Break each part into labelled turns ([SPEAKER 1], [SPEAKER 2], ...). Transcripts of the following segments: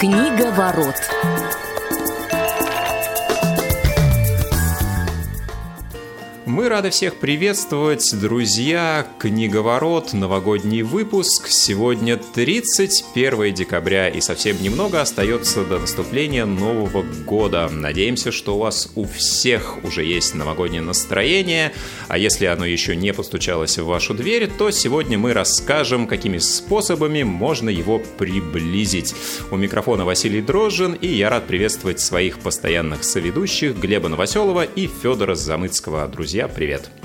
[SPEAKER 1] Книга ворот.
[SPEAKER 2] Мы рады всех приветствовать, друзья. Книговорот, новогодний выпуск. Сегодня 31 декабря и совсем немного остается до наступления Нового года. Надеемся, что у вас у всех уже есть новогоднее настроение. А если оно еще не постучалось в вашу дверь, то сегодня мы расскажем, какими способами можно его приблизить. У микрофона Василий Дрожжин, и я рад приветствовать своих постоянных соведущих Глеба Новоселова и Федора Замыцкого. Друзья, друзья, привет.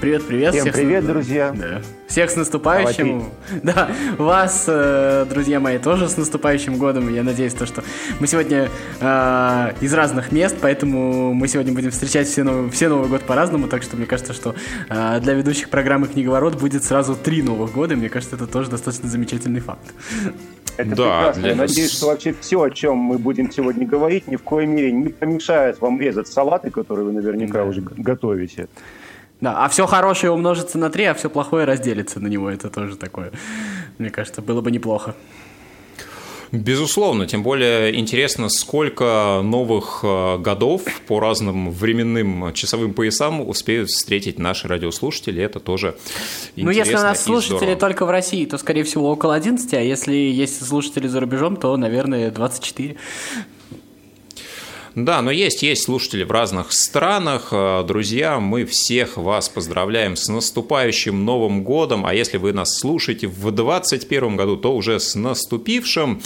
[SPEAKER 3] Привет, привет.
[SPEAKER 4] Всем всех привет, с... друзья.
[SPEAKER 3] Да. Всех с наступающим. Да, вас, э, друзья мои, тоже с наступающим годом. Я надеюсь, то, что мы сегодня э, из разных мест, поэтому мы сегодня будем встречать все Новый, все Новый год по-разному. Так что мне кажется, что э, для ведущих программы «Книговорот» будет сразу три Новых года. Мне кажется, это тоже достаточно замечательный факт.
[SPEAKER 4] Это да, прекрасно. Для... Я надеюсь, что вообще все, о чем мы будем сегодня говорить, ни в коей мере не помешает вам резать салаты, которые вы наверняка да. уже готовите.
[SPEAKER 3] Да, а все хорошее умножится на 3, а все плохое разделится на него. Это тоже такое, мне кажется, было бы неплохо.
[SPEAKER 2] Безусловно, тем более интересно, сколько новых э, годов по разным временным часовым поясам успеют встретить наши радиослушатели. Это тоже интересно.
[SPEAKER 3] Ну, если у нас слушатели только в России, то, скорее всего, около 11, а если есть слушатели за рубежом, то, наверное, 24.
[SPEAKER 2] Да, но есть, есть слушатели в разных странах. Э, друзья, мы всех вас поздравляем с наступающим Новым годом. А если вы нас слушаете в 2021 году, то уже с наступившим.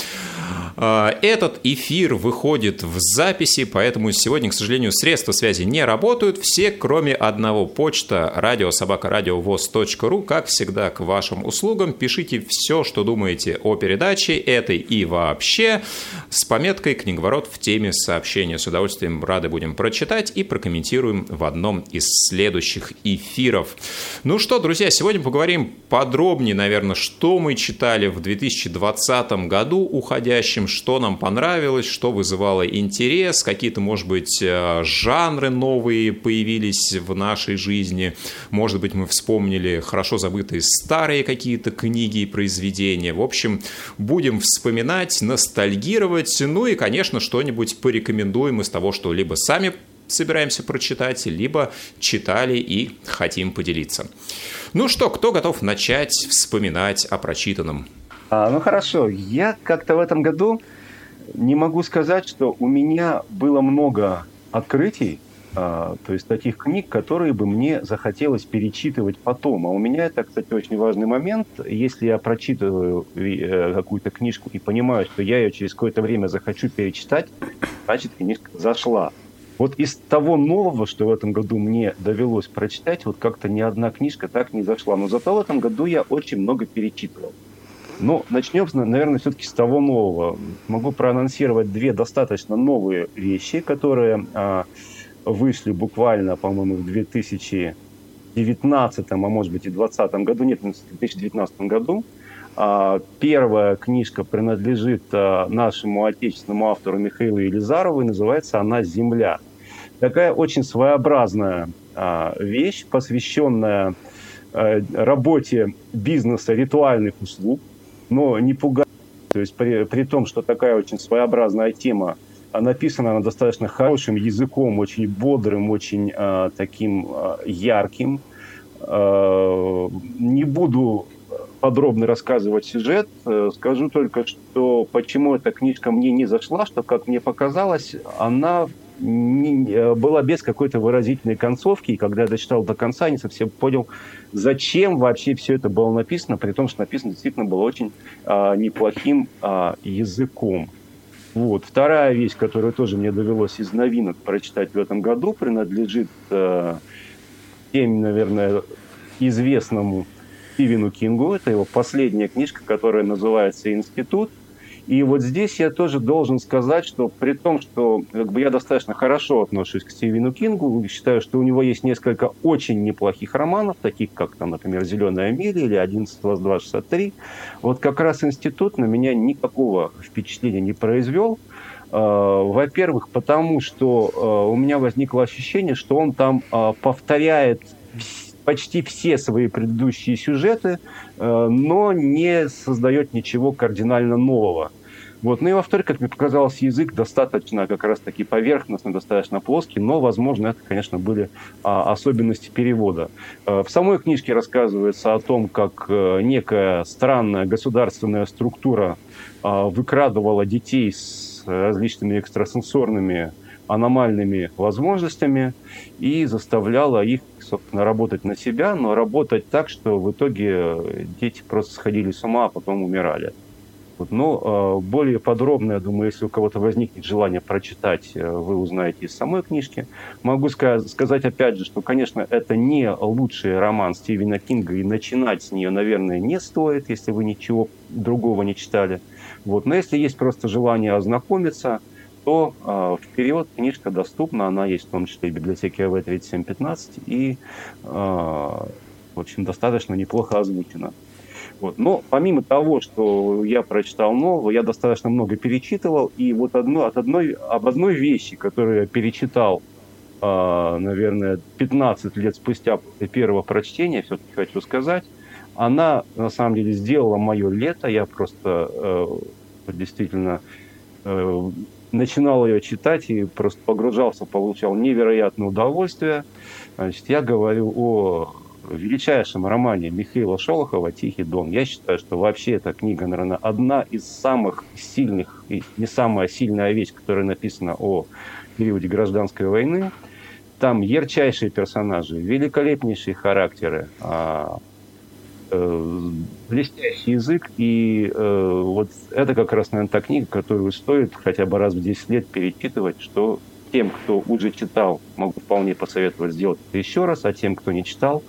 [SPEAKER 2] Э, этот эфир выходит в записи, поэтому сегодня, к сожалению, средства связи не работают. Все, кроме одного. Почта радиособакарадиовоз.ру. Как всегда, к вашим услугам. Пишите все, что думаете о передаче этой и вообще с пометкой «Книговорот в теме сообщения» с удовольствием рады будем прочитать и прокомментируем в одном из следующих эфиров. Ну что, друзья, сегодня поговорим подробнее, наверное, что мы читали в 2020 году уходящем, что нам понравилось, что вызывало интерес, какие-то, может быть, э, жанры новые появились в нашей жизни. Может быть, мы вспомнили хорошо забытые старые какие-то книги и произведения. В общем, будем вспоминать, ностальгировать, ну и, конечно, что-нибудь порекомендуем из того, что либо сами собираемся прочитать, либо читали и хотим поделиться. Ну что, кто готов начать вспоминать о прочитанном?
[SPEAKER 4] А, ну хорошо, я как-то в этом году не могу сказать, что у меня было много открытий, а, то есть таких книг, которые бы мне захотелось перечитывать потом. А у меня это, кстати, очень важный момент. Если я прочитываю э, какую-то книжку и понимаю, что я ее через какое-то время захочу перечитать, значит, книжка зашла. Вот из того нового, что в этом году мне довелось прочитать, вот как-то ни одна книжка так не зашла. Но зато в этом году я очень много перечитывал. Но начнем, наверное, все-таки с того нового. Могу проанонсировать две достаточно новые вещи, которые а, вышли буквально, по-моему, в 2019, а может быть и 2020 году, нет, в 2019 году. А, первая книжка принадлежит а, нашему отечественному автору Михаилу Елизарову, и называется она «Земля». Такая очень своеобразная а, вещь, посвященная работе бизнеса ритуальных услуг, но не пугает. То есть при, при том, что такая очень своеобразная тема, написана она достаточно хорошим языком, очень бодрым, очень э, таким э, ярким. Э, не буду подробно рассказывать сюжет. Э, скажу только, что почему эта книжка мне не зашла, что, как мне показалось, она была без какой-то выразительной концовки, и когда я дочитал до конца, не совсем понял, зачем вообще все это было написано, при том, что написано действительно было очень а, неплохим а, языком. Вот. Вторая вещь, которую тоже мне довелось из новинок прочитать в этом году, принадлежит э, тем, наверное, известному Стивену Кингу. Это его последняя книжка, которая называется «Институт». И вот здесь я тоже должен сказать, что при том, что как бы, я достаточно хорошо отношусь к Стивену Кингу, считаю, что у него есть несколько очень неплохих романов, таких как, там, например, «Зеленая миля» или «11 плюс 2, Вот как раз «Институт» на меня никакого впечатления не произвел. А, во-первых, потому что а, у меня возникло ощущение, что он там а, повторяет почти все свои предыдущие сюжеты, но не создает ничего кардинально нового. Вот. Ну и во-вторых, как мне показалось, язык достаточно как раз-таки поверхностный, достаточно плоский, но, возможно, это, конечно, были а, особенности перевода. А, в самой книжке рассказывается о том, как а, некая странная государственная структура а, выкрадывала детей с различными экстрасенсорными аномальными возможностями и заставляла их, собственно, работать на себя, но работать так, что в итоге дети просто сходили с ума, а потом умирали. Вот. Но э, более подробно, я думаю, если у кого-то возникнет желание прочитать, э, вы узнаете из самой книжки. Могу сказать опять же, что, конечно, это не лучший роман Стивена Кинга, и начинать с нее, наверное, не стоит, если вы ничего другого не читали. Вот. Но если есть просто желание ознакомиться, то э, вперед книжка доступна, она есть в том числе и в библиотеке АВ-3715, и, э, в общем, достаточно неплохо озвучена. Вот. Но помимо того, что я прочитал нового, я достаточно много перечитывал, и вот одно, от одной, об одной вещи, которую я перечитал, э, наверное, 15 лет спустя после первого прочтения, все-таки хочу сказать, она на самом деле сделала мое лето, я просто э, действительно э, начинал ее читать и просто погружался, получал невероятное удовольствие. Значит, я говорю о величайшем романе Михаила Шолохова «Тихий дон». Я считаю, что вообще эта книга, наверное, одна из самых сильных, и не самая сильная вещь, которая написана о периоде гражданской войны. Там ярчайшие персонажи, великолепнейшие характеры, а, э, блестящий язык. И э, вот это как раз, наверное, та книга, которую стоит хотя бы раз в 10 лет перечитывать, что тем, кто уже читал, могу вполне посоветовать сделать это еще раз, а тем, кто не читал,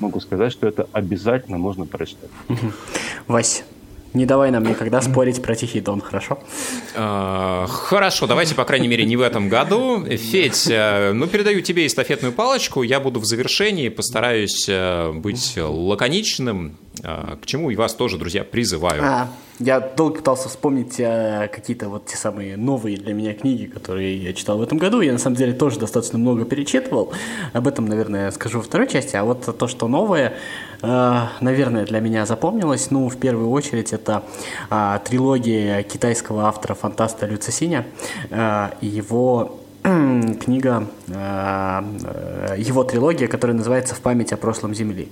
[SPEAKER 4] могу сказать, что это обязательно можно прочитать.
[SPEAKER 3] Вась, не давай нам никогда спорить про Тихий Дон, хорошо?
[SPEAKER 2] А, хорошо, давайте, по крайней мере, не в этом году. Федь, э, ну, передаю тебе эстафетную палочку. Я буду в завершении, постараюсь э, быть лаконичным, к чему и вас тоже, друзья, призываю.
[SPEAKER 3] А, я долго пытался вспомнить какие-то вот те самые новые для меня книги, которые я читал в этом году. Я на самом деле тоже достаточно много перечитывал. Об этом, наверное, скажу во второй части. А вот то, что новое, наверное, для меня запомнилось, ну, в первую очередь, это э, трилогия китайского автора фантаста Люци Синя э, и его книга, э, его трилогия, которая называется «В память о прошлом Земли».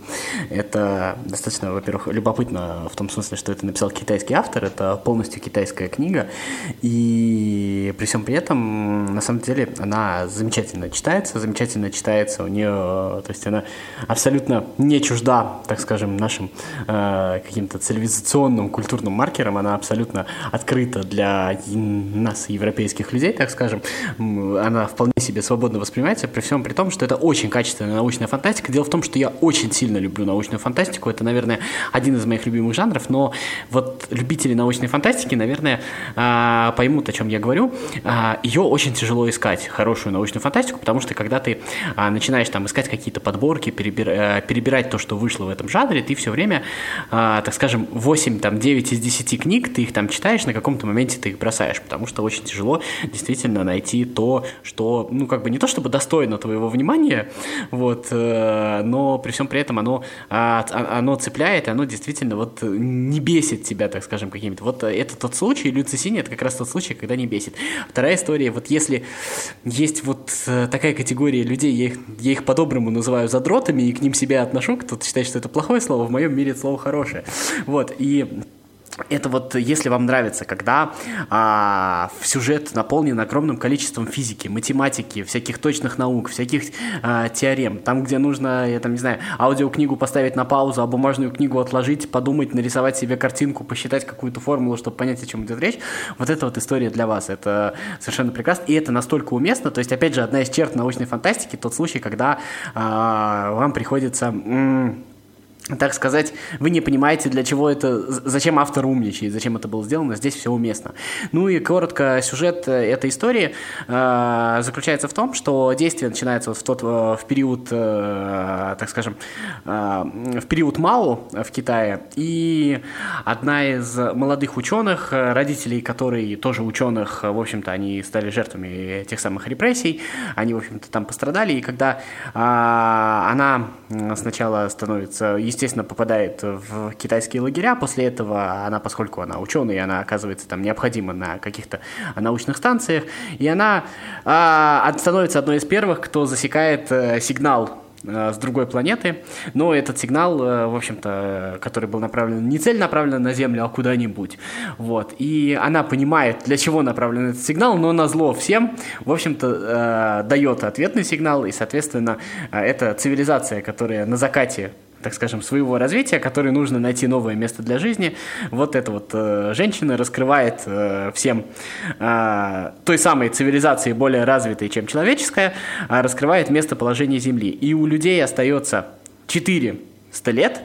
[SPEAKER 3] Это достаточно, во-первых, любопытно в том смысле, что это написал китайский автор, это полностью китайская книга, и при всем при этом, на самом деле, она замечательно читается, замечательно читается. У нее, то есть она абсолютно не чужда, так скажем, нашим э, каким-то цивилизационным культурным маркерам, она абсолютно открыта для нас, европейских людей, так скажем, она вполне себе свободно воспринимается, при всем при том, что это очень качественная научная фантастика. Дело в том, что я очень сильно люблю научную фантастику, это, наверное, один из моих любимых жанров, но вот любители научной фантастики, наверное, а, поймут, о чем я говорю. А, Ее очень тяжело искать, хорошую научную фантастику, потому что когда ты а, начинаешь там искать какие-то подборки, перебирать то, что вышло в этом жанре, ты все время, так скажем, 8, там, 9 из 10 книг, ты их там читаешь, на каком-то моменте ты их бросаешь, потому что очень тяжело действительно найти то, что, ну, как бы не то чтобы достойно твоего внимания, вот, э, но при всем при этом оно, а, а, оно цепляет, и оно действительно вот не бесит тебя, так скажем, какими-то. Вот это тот случай, Люцисини, это как раз тот случай, когда не бесит. Вторая история, вот если есть вот э, такая категория людей, я их, я их по-доброму называю задротами, и к ним себя отношу, кто-то считает, что это плохое слово, в моем мире это слово хорошее. Вот, и это вот если вам нравится, когда а, сюжет наполнен огромным количеством физики, математики, всяких точных наук, всяких а, теорем, там, где нужно, я там не знаю, аудиокнигу поставить на паузу, а бумажную книгу отложить, подумать, нарисовать себе картинку, посчитать какую-то формулу, чтобы понять, о чем идет речь, вот это вот история для вас, это совершенно прекрасно, и это настолько уместно, то есть, опять же, одна из черт научной фантастики, тот случай, когда а, вам приходится... М- так сказать, вы не понимаете, для чего это, зачем автор умничает, зачем это было сделано, здесь все уместно. Ну и коротко, сюжет э, этой истории э, заключается в том, что действие начинается вот в тот, э, в период, э, так скажем, э, в период Мао в Китае, и одна из молодых ученых, э, родителей которой тоже ученых, в общем-то, они стали жертвами тех самых репрессий, они, в общем-то, там пострадали, и когда э, она сначала становится естественно, попадает в китайские лагеря. После этого она, поскольку она ученый, она оказывается там необходима на каких-то научных станциях. И она а, становится одной из первых, кто засекает э, сигнал Э, с другой планеты, но этот сигнал, э, в общем-то, который был направлен не цель направлен на Землю, а куда-нибудь. Вот. И она понимает, для чего направлен этот сигнал, но на зло всем, в общем-то, дает ответный сигнал, и, соответственно, это цивилизация, которая на закате так скажем, своего развития, которой нужно найти новое место для жизни. Вот эта вот э, женщина раскрывает э, всем э, той самой цивилизации более развитой, чем человеческая, э, раскрывает местоположение Земли. И у людей остается 400 лет,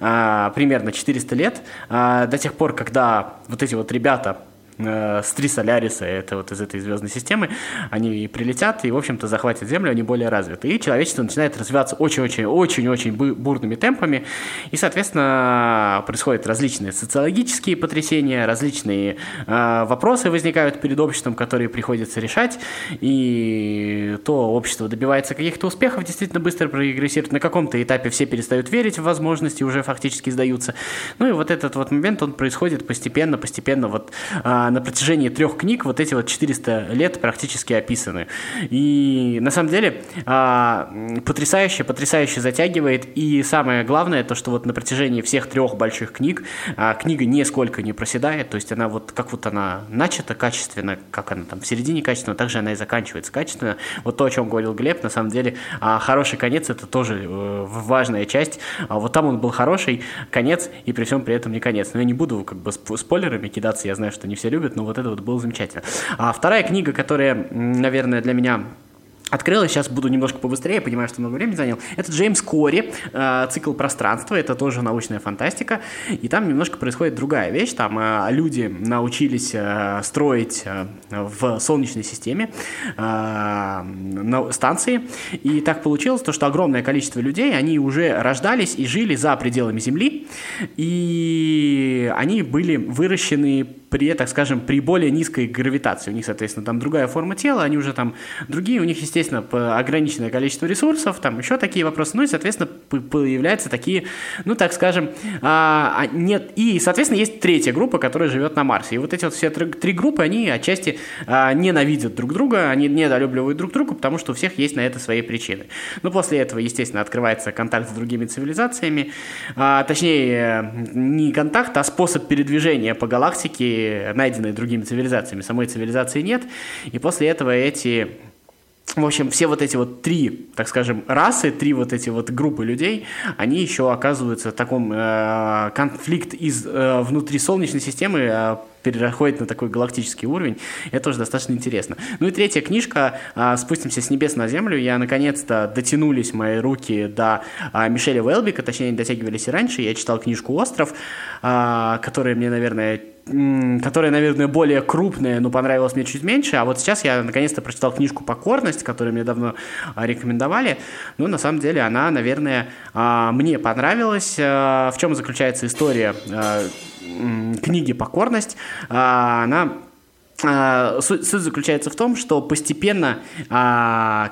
[SPEAKER 3] э, примерно 400 лет, э, до тех пор, когда вот эти вот ребята с три Соляриса, это вот из этой звездной системы, они прилетят и, в общем-то, захватят Землю, они более развиты. И человечество начинает развиваться очень-очень-очень-очень бурными темпами, и, соответственно, происходят различные социологические потрясения, различные э, вопросы возникают перед обществом, которые приходится решать, и то общество добивается каких-то успехов, действительно быстро прогрессирует, на каком-то этапе все перестают верить в возможности, уже фактически сдаются. Ну и вот этот вот момент, он происходит постепенно, постепенно, вот э, на протяжении трех книг вот эти вот 400 лет практически описаны. И на самом деле а, потрясающе, потрясающе затягивает. И самое главное, то, что вот на протяжении всех трех больших книг а, книга нисколько не проседает, то есть она вот, как вот она начата качественно, как она там в середине качественно, также она и заканчивается качественно. Вот то, о чем говорил Глеб, на самом деле а, хороший конец это тоже э, важная часть. Вот там он был хороший конец, и при всем при этом не конец. Но я не буду как бы спойлерами кидаться, я знаю, что не все любят, но вот это вот было замечательно. А вторая книга, которая, наверное, для меня открылась. Сейчас буду немножко побыстрее, понимаю, что много времени занял. Это Джеймс Кори, э, цикл пространства, это тоже научная фантастика. И там немножко происходит другая вещь. Там э, люди научились э, строить в Солнечной системе станции. И так получилось, то, что огромное количество людей, они уже рождались и жили за пределами Земли. И они были выращены при, так скажем, при более низкой гравитации. У них, соответственно, там другая форма тела, они уже там другие, у них, естественно, ограниченное количество ресурсов, там еще такие вопросы, ну и, соответственно, появляются такие, ну, так скажем, а, а, нет, и, соответственно, есть третья группа, которая живет на Марсе. И вот эти вот все три, группы, они отчасти а, ненавидят друг друга, они недолюбливают друг друга, потому что у всех есть на это свои причины. Но после этого, естественно, открывается контакт с другими цивилизациями, а, точнее, не контакт, а способ передвижения по галактике, найденные другими цивилизациями. Самой цивилизации нет. И после этого эти в общем, все вот эти вот три, так скажем, расы, три вот эти вот группы людей, они еще оказываются в таком э, конфликт из э, внутри Солнечной системы э, переходит на такой галактический уровень. Это тоже достаточно интересно. Ну и третья книжка э, «Спустимся с небес на землю». Я наконец-то дотянулись мои руки до э, Мишеля Уэлбика, точнее, дотягивались и раньше. Я читал книжку «Остров», э, которая мне, наверное, которая, наверное, более крупная, но понравилась мне чуть меньше. А вот сейчас я наконец-то прочитал книжку «Покорность», которую мне давно а, рекомендовали. Ну, на самом деле, она, наверное, а, мне понравилась. А, в чем заключается история книги «Покорность»? Она Суть, суть заключается в том, что постепенно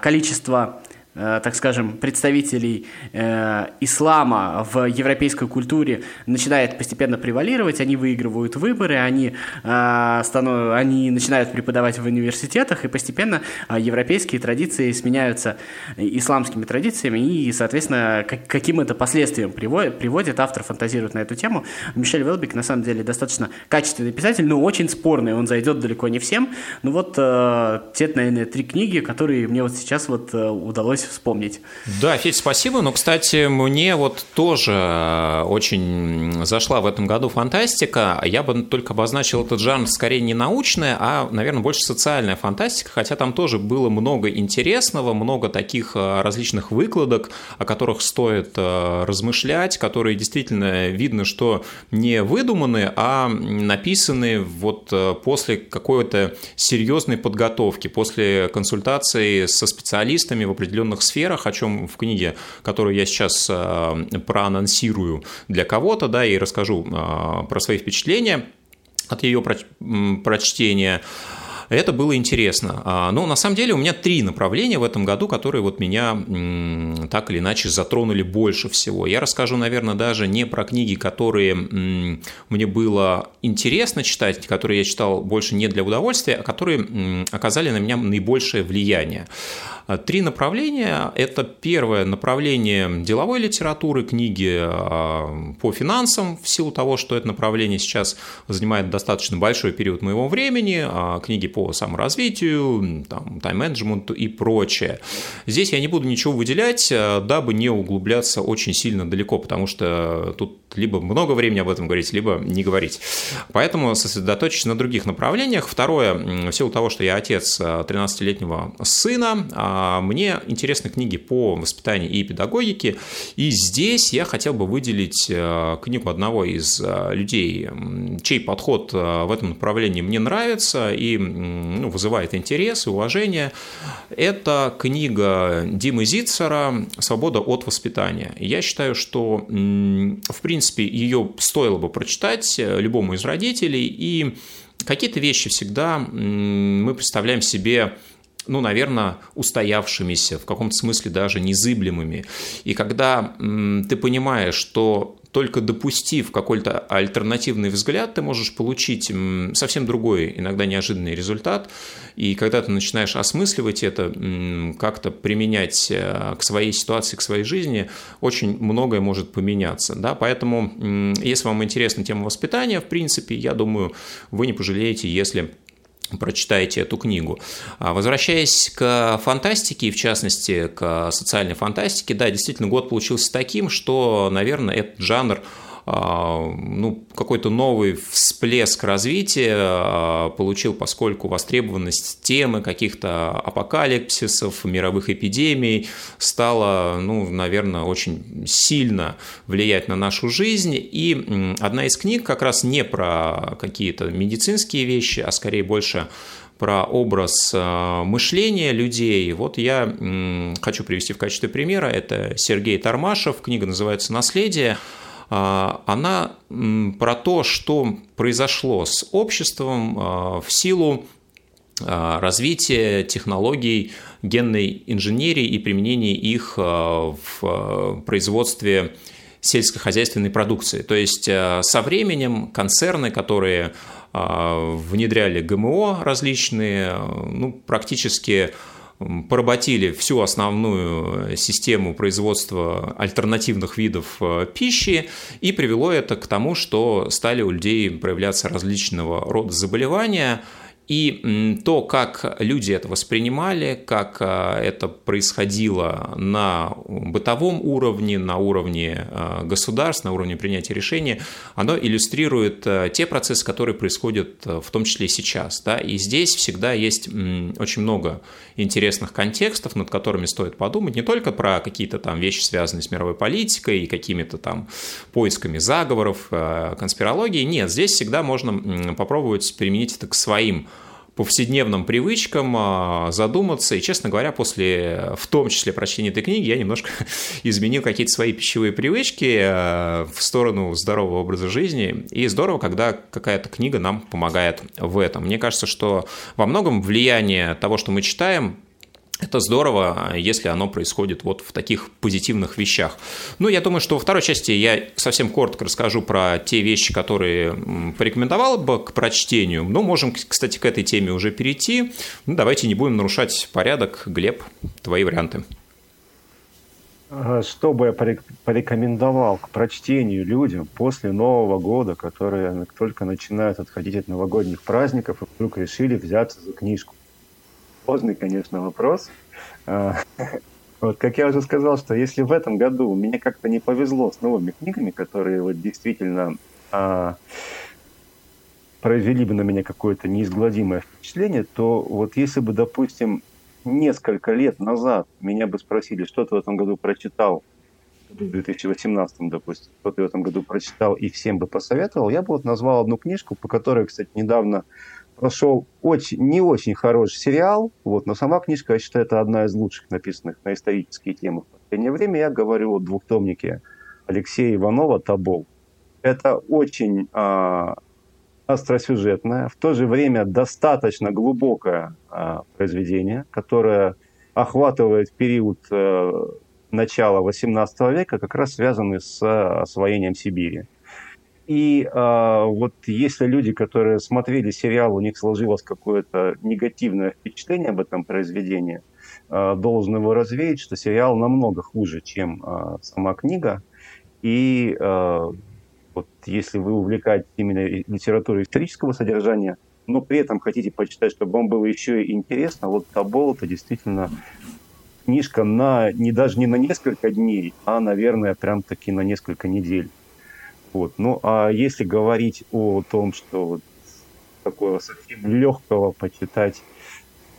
[SPEAKER 3] количество Э, так скажем, представителей э, ислама в европейской культуре начинает постепенно превалировать, они выигрывают выборы, они, э, станов... они начинают преподавать в университетах, и постепенно э, европейские традиции сменяются исламскими традициями, и, соответственно, как, каким это последствиям приводит, приводит, автор фантазирует на эту тему. Мишель Велбик, на самом деле, достаточно качественный писатель, но очень спорный, он зайдет далеко не всем. Ну вот э, те, наверное, три книги, которые мне вот сейчас вот э, удалось удалось вспомнить.
[SPEAKER 2] Да, Федь, спасибо. Но, кстати, мне вот тоже э, очень зашла в этом году фантастика. Я бы только обозначил этот жанр скорее не научная, а, наверное, больше социальная фантастика, хотя там тоже было много интересного, много таких э, различных выкладок, о которых стоит э, размышлять, которые действительно видно, что не выдуманы, а написаны вот после какой-то серьезной подготовки, после консультации со специалистами в определенных определенных сферах, о чем в книге, которую я сейчас э, проанонсирую для кого-то, да, и расскажу э, про свои впечатления от ее прочтения. Это было интересно. А, но на самом деле у меня три направления в этом году, которые вот меня так или иначе затронули больше всего. Я расскажу, наверное, даже не про книги, которые мне было интересно читать, которые я читал больше не для удовольствия, а которые оказали на меня наибольшее влияние. А, три направления. Это первое направление деловой литературы, книги а, по финансам, в силу того, что это направление сейчас занимает достаточно большой период моего времени, а, книги по саморазвитию, там, тайм-менеджменту и прочее. Здесь я не буду ничего выделять, дабы не углубляться очень сильно далеко, потому что тут либо много времени об этом говорить, либо не говорить. Поэтому сосредоточусь на других направлениях. Второе, в силу того, что я отец 13-летнего сына, а, мне интересны книги по воспитанию и педагогике, и здесь я хотел бы выделить э, книгу одного из э, людей, чей подход э, в этом направлении мне нравится и ну, вызывает интерес и уважение. Это книга Димы Зицера «Свобода от воспитания». Я считаю, что, в принципе, ее стоило бы прочитать любому из родителей, и какие-то вещи всегда мы представляем себе ну, наверное, устоявшимися, в каком-то смысле даже незыблемыми. И когда ты понимаешь, что только допустив какой-то альтернативный взгляд, ты можешь получить совсем другой, иногда неожиданный результат. И когда ты начинаешь осмысливать это, как-то применять э, к своей ситуации, к своей жизни, очень многое может поменяться. Да? Поэтому, если вам интересна тема воспитания, в принципе, я думаю, вы не пожалеете, если прочитаете эту книгу. А, возвращаясь к фантастике, и в частности к социальной фантастике, да, действительно, год получился таким, что, наверное, этот жанр ну, какой-то новый всплеск развития а, получил, поскольку востребованность темы каких-то апокалипсисов, мировых эпидемий стала, ну, наверное, очень сильно влиять на нашу жизнь. И одна из книг как раз не про какие-то медицинские вещи, а скорее больше про образ а, мышления людей. Вот я хочу привести в качестве примера. Это Сергей Тормашев, книга называется «Наследие». А, она про то, что произошло с обществом а, в силу а, развития технологий генной инженерии и применения их в производстве сельскохозяйственной продукции. То есть со временем концерны, которые внедряли ГМО различные, ну, практически поработили всю основную систему производства альтернативных видов э, пищи, и привело это к тому, что стали у людей проявляться различного рода заболевания – и то, как люди это воспринимали, как а, это происходило на бытовом уровне, на уровне а, государств, на уровне принятия решений, оно иллюстрирует а, те процессы, которые происходят в том числе и сейчас. Да? И здесь всегда есть очень много интересных контекстов, над которыми стоит подумать, не только про какие-то там вещи, связанные с мировой политикой и какими-то там поисками заговоров, конспирологии. Нет, здесь всегда можно попробовать применить это к своим повседневным привычкам а, задуматься. И, честно говоря, после, в том числе, прочтения этой книги, я немножко изменил какие-то свои пищевые привычки а, в сторону здорового образа жизни. И здорово, когда какая-то книга нам помогает в этом. Мне кажется, что во многом влияние того, что мы читаем, это здорово, если оно происходит вот в таких позитивных вещах. Ну, я думаю, что во второй части я совсем коротко расскажу про те вещи, которые порекомендовал бы к прочтению. Ну, можем, кстати, к этой теме уже перейти. Ну, давайте не будем нарушать порядок. Глеб, твои варианты.
[SPEAKER 4] Что бы я порекомендовал к прочтению людям после Нового года, которые только начинают отходить от новогодних праздников и вдруг решили взяться за книжку? Сложный, конечно, вопрос. А, вот, как я уже сказал, что если в этом году мне как-то не повезло с новыми книгами, которые вот действительно а, произвели бы на меня какое-то неизгладимое впечатление, то вот если бы, допустим, несколько лет назад меня бы спросили, что ты в этом году прочитал, в 2018, допустим, что ты в этом году прочитал и всем бы посоветовал, я бы вот назвал одну книжку, по которой, кстати, недавно прошел очень, не очень хороший сериал, вот, но сама книжка, я считаю, это одна из лучших написанных на исторические темы. В последнее время я говорю о двухтомнике Алексея Иванова «Тобол». Это очень а, остросюжетное, в то же время достаточно глубокое а, произведение, которое охватывает период а, начала XVIII века, как раз связанный с освоением Сибири. И э, вот если люди, которые смотрели сериал, у них сложилось какое-то негативное впечатление об этом произведении, э, должен его развеять, что сериал намного хуже, чем э, сама книга. И э, вот если вы увлекаетесь именно литературой исторического содержания, но при этом хотите почитать, чтобы вам было еще и интересно, вот Табол это действительно книжка на не даже не на несколько дней, а, наверное, прям таки на несколько недель. Вот. Ну, а если говорить о том, что вот такого совсем легкого почитать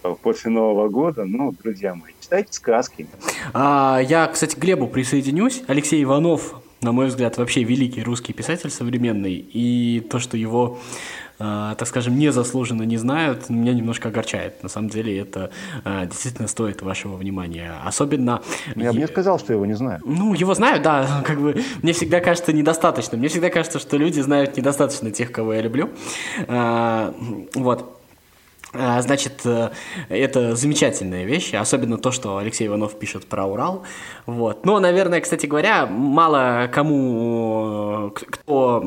[SPEAKER 4] э, после Нового года, ну, друзья мои, читайте сказки.
[SPEAKER 3] А, я, кстати, к Глебу присоединюсь. Алексей Иванов на мой взгляд, вообще великий русский писатель современный, и то, что его так скажем, незаслуженно не знают, меня немножко огорчает. На самом деле это э, действительно стоит вашего внимания. Особенно...
[SPEAKER 4] Я бы не сказал, что его не знаю.
[SPEAKER 3] Ну, его знают, да. Как бы мне всегда кажется недостаточно. Мне всегда кажется, что люди знают недостаточно тех, кого я люблю. Э, вот. А, значит, э, это замечательная вещь, особенно то, что Алексей Иванов пишет про Урал. Вот. Но, наверное, кстати говоря, мало кому э, кто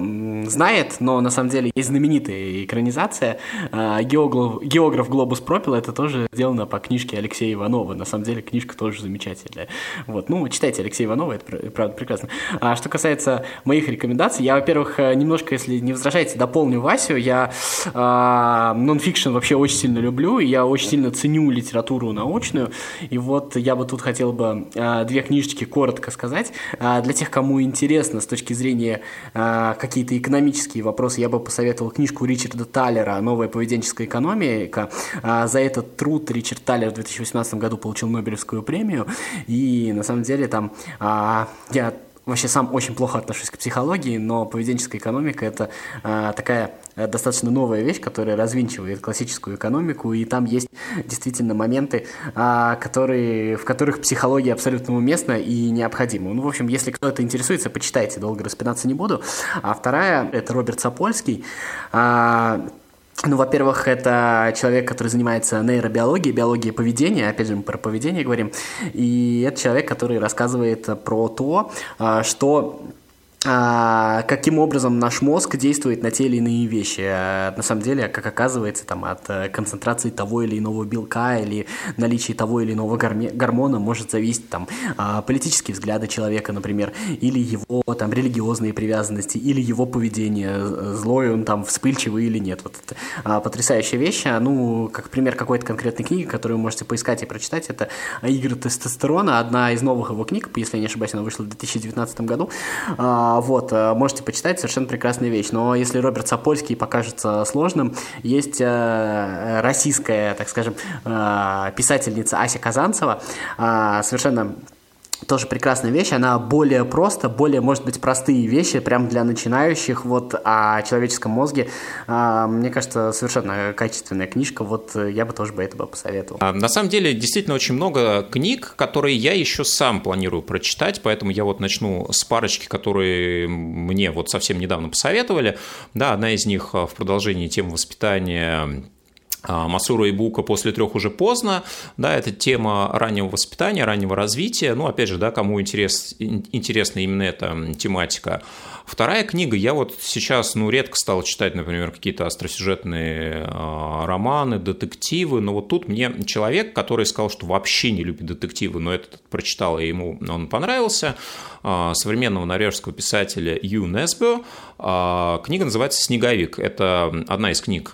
[SPEAKER 3] знает, но на самом деле есть знаменитая экранизация. А, географ, географ Глобус пропил, это тоже сделано по книжке Алексея Иванова. На самом деле книжка тоже замечательная. Вот. Ну, читайте Алексея Иванова, это правда прекрасно. А что касается моих рекомендаций, я, во-первых, э, немножко, если не возражаете, дополню Васю. Я нонфикшн вообще очень очень сильно люблю, и я очень сильно ценю литературу научную. И вот я бы тут хотел бы э, две книжечки коротко сказать. Э, для тех, кому интересно с точки зрения э, какие-то экономические вопросы, я бы посоветовал книжку Ричарда Таллера «Новая поведенческая экономика». За этот труд Ричард Таллер в 2018 году получил Нобелевскую премию. И на самом деле там я вообще сам очень плохо отношусь к психологии, но поведенческая экономика это э, такая достаточно новая вещь, которая развинчивает классическую экономику, и там есть действительно моменты, э, которые, в которых психология абсолютно уместна и необходима. Ну, в общем, если кто-то интересуется, почитайте, долго распинаться не буду. А вторая это Роберт Сапольский. Э, ну, во-первых, это человек, который занимается нейробиологией, биологией поведения, опять же, мы про поведение говорим, и это человек, который рассказывает про то, а, что а, каким образом наш мозг действует на те или иные вещи. А, на самом деле, как оказывается, там, от э, концентрации того или иного белка или наличия того или иного гормона может зависеть там, а, политические взгляды человека, например, или его там, религиозные привязанности, или его поведение, злой он там, вспыльчивый или нет. Вот это потрясающая вещь. Ну, как пример какой-то конкретной книги, которую вы можете поискать и прочитать, это «Игры тестостерона», одна из новых его книг, если я не ошибаюсь, она вышла в 2019 году. А, вот, э, можете почитать, совершенно прекрасная вещь. Но если Роберт Сапольский покажется сложным, есть э, российская, так скажем, э, писательница Ася Казанцева, совершенно тоже прекрасная вещь, она более просто, более, может быть, простые вещи, прям для начинающих, вот, о человеческом мозге, а, мне кажется, совершенно качественная книжка, вот, я бы тоже бы это бы посоветовал.
[SPEAKER 2] А, на самом деле, действительно, очень много книг, которые я еще сам планирую прочитать, поэтому я вот начну с парочки, которые мне вот совсем недавно посоветовали, да, одна из них в продолжении темы воспитания а, Масура и Бука после трех уже поздно, да, это тема раннего воспитания, раннего развития, ну, опять же, да, кому интерес, интересна именно эта тематика. Вторая книга, я вот сейчас, ну, редко стал читать, например, какие-то остросюжетные э, романы, детективы, но вот тут мне человек, который сказал, что вообще не любит детективы, но этот прочитал, и ему он понравился, э, современного норвежского писателя Ю Несбо, книга называется «Снеговик». Это одна из книг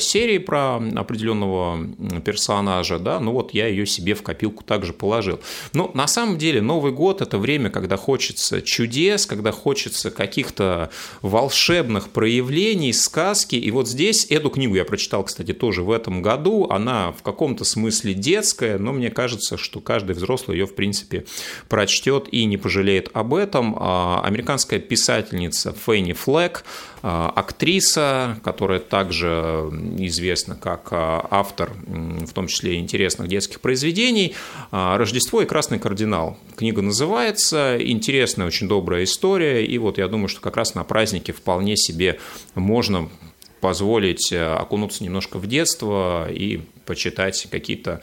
[SPEAKER 2] серии про определенного персонажа, да, ну вот я ее себе в копилку также положил. Но на самом деле Новый год – это время, когда хочется чудес, когда хочется каких-то волшебных проявлений, сказки. И вот здесь эту книгу я прочитал, кстати, тоже в этом году. Она в каком-то смысле детская, но мне кажется, что каждый взрослый ее, в принципе, прочтет и не пожалеет об этом. А, американская писательница Фенни Флэк, актриса, которая также известна как а, автор, в том числе интересных детских произведений. «Рождество и красный кардинал». Книга называется, интересная, очень добрая история, и вот я думаю, что как раз на празднике вполне себе можно позволить окунуться немножко в детство и почитать какие-то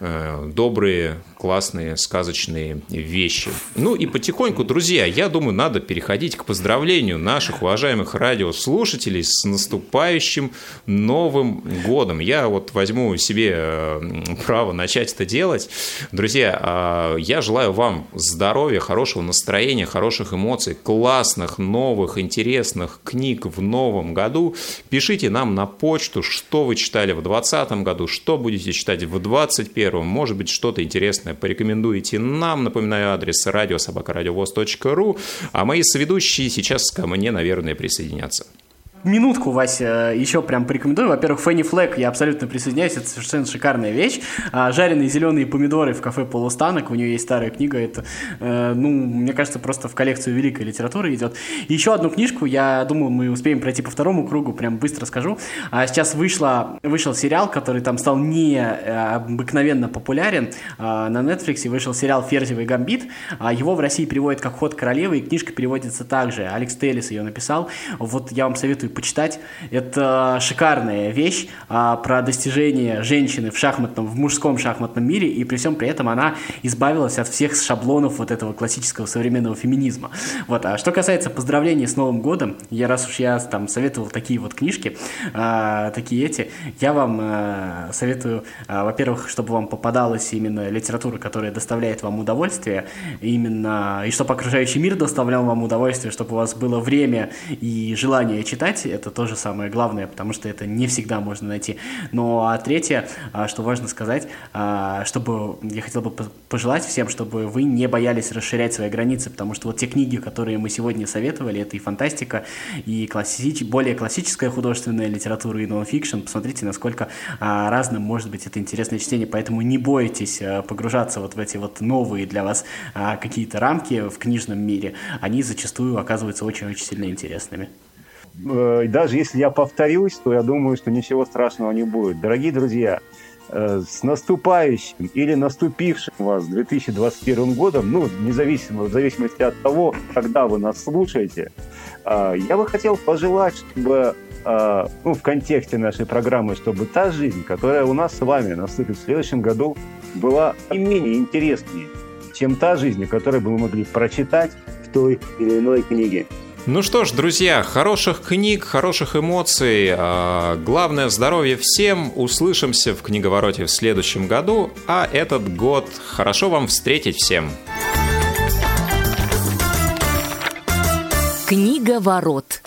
[SPEAKER 2] добрые, классные, сказочные вещи. Ну и потихоньку, друзья, я думаю, надо переходить к поздравлению наших уважаемых радиослушателей с наступающим Новым годом. Я вот возьму себе право начать это делать. Друзья, а, я желаю вам здоровья, хорошего настроения, хороших эмоций, классных, новых, интересных книг в новом году. Пишите нам на почту, что вы читали в 2020 году, что будете читать в 2021 первым. Может быть, что-то интересное порекомендуете нам. Напоминаю, адрес радиособакарадиовоз.ру. А мои соведущие сейчас ко мне, наверное, присоединятся.
[SPEAKER 3] Минутку, Вася, еще прям порекомендую. Во-первых, Фенни Флэк, я абсолютно присоединяюсь, это совершенно шикарная вещь. А, жареные зеленые помидоры в кафе Полустанок, у нее есть старая книга, это, э, ну, мне кажется, просто в коллекцию великой литературы идет. И еще одну книжку, я думаю, мы успеем пройти по второму кругу, прям быстро скажу. А сейчас вышла, вышел сериал, который там стал необыкновенно популярен. А, на Netflix вышел сериал «Ферзевый гамбит». Его в России переводят как «Ход королевы», и книжка переводится также. Алекс Теллис ее написал. Вот я вам советую советую почитать. Это шикарная вещь а, про достижения женщины в шахматном, в мужском шахматном мире, и при всем при этом она избавилась от всех шаблонов вот этого классического современного феминизма. Вот. А что касается поздравлений с Новым годом, я раз уж я там советовал такие вот книжки, а, такие эти, я вам а, советую, а, во-первых, чтобы вам попадалась именно литература, которая доставляет вам удовольствие, именно, и чтобы окружающий мир доставлял вам удовольствие, чтобы у вас было время и желание читать, читать, это тоже самое главное, потому что это не всегда можно найти. Ну а третье, а, что важно сказать, а, чтобы я хотел бы пожелать всем, чтобы вы не боялись расширять свои границы, потому что вот те книги, которые мы сегодня советовали, это и фантастика, и классич... более классическая художественная литература, и нонфикшн. Посмотрите, насколько а, разным может быть это интересное чтение, поэтому не бойтесь погружаться вот в эти вот новые для вас какие-то рамки в книжном мире. Они зачастую оказываются очень-очень сильно интересными.
[SPEAKER 4] Э, даже если я повторюсь, то я думаю, что ничего страшного не будет. Дорогие друзья, э, с наступающим или наступившим вас 2021 годом, ну, независимо, в зависимости от того, когда вы нас слушаете, э, я бы хотел пожелать, чтобы ну, в контексте нашей программы, чтобы та жизнь, которая у нас с вами наступит в следующем году, была не менее интереснее, чем та жизнь, которую бы мы могли прочитать в той или иной книге.
[SPEAKER 2] Ну что ж, друзья, хороших книг, хороших эмоций, а главное здоровье всем. Услышимся в книговороте в следующем году, а этот год хорошо вам встретить всем.
[SPEAKER 1] Книговорот.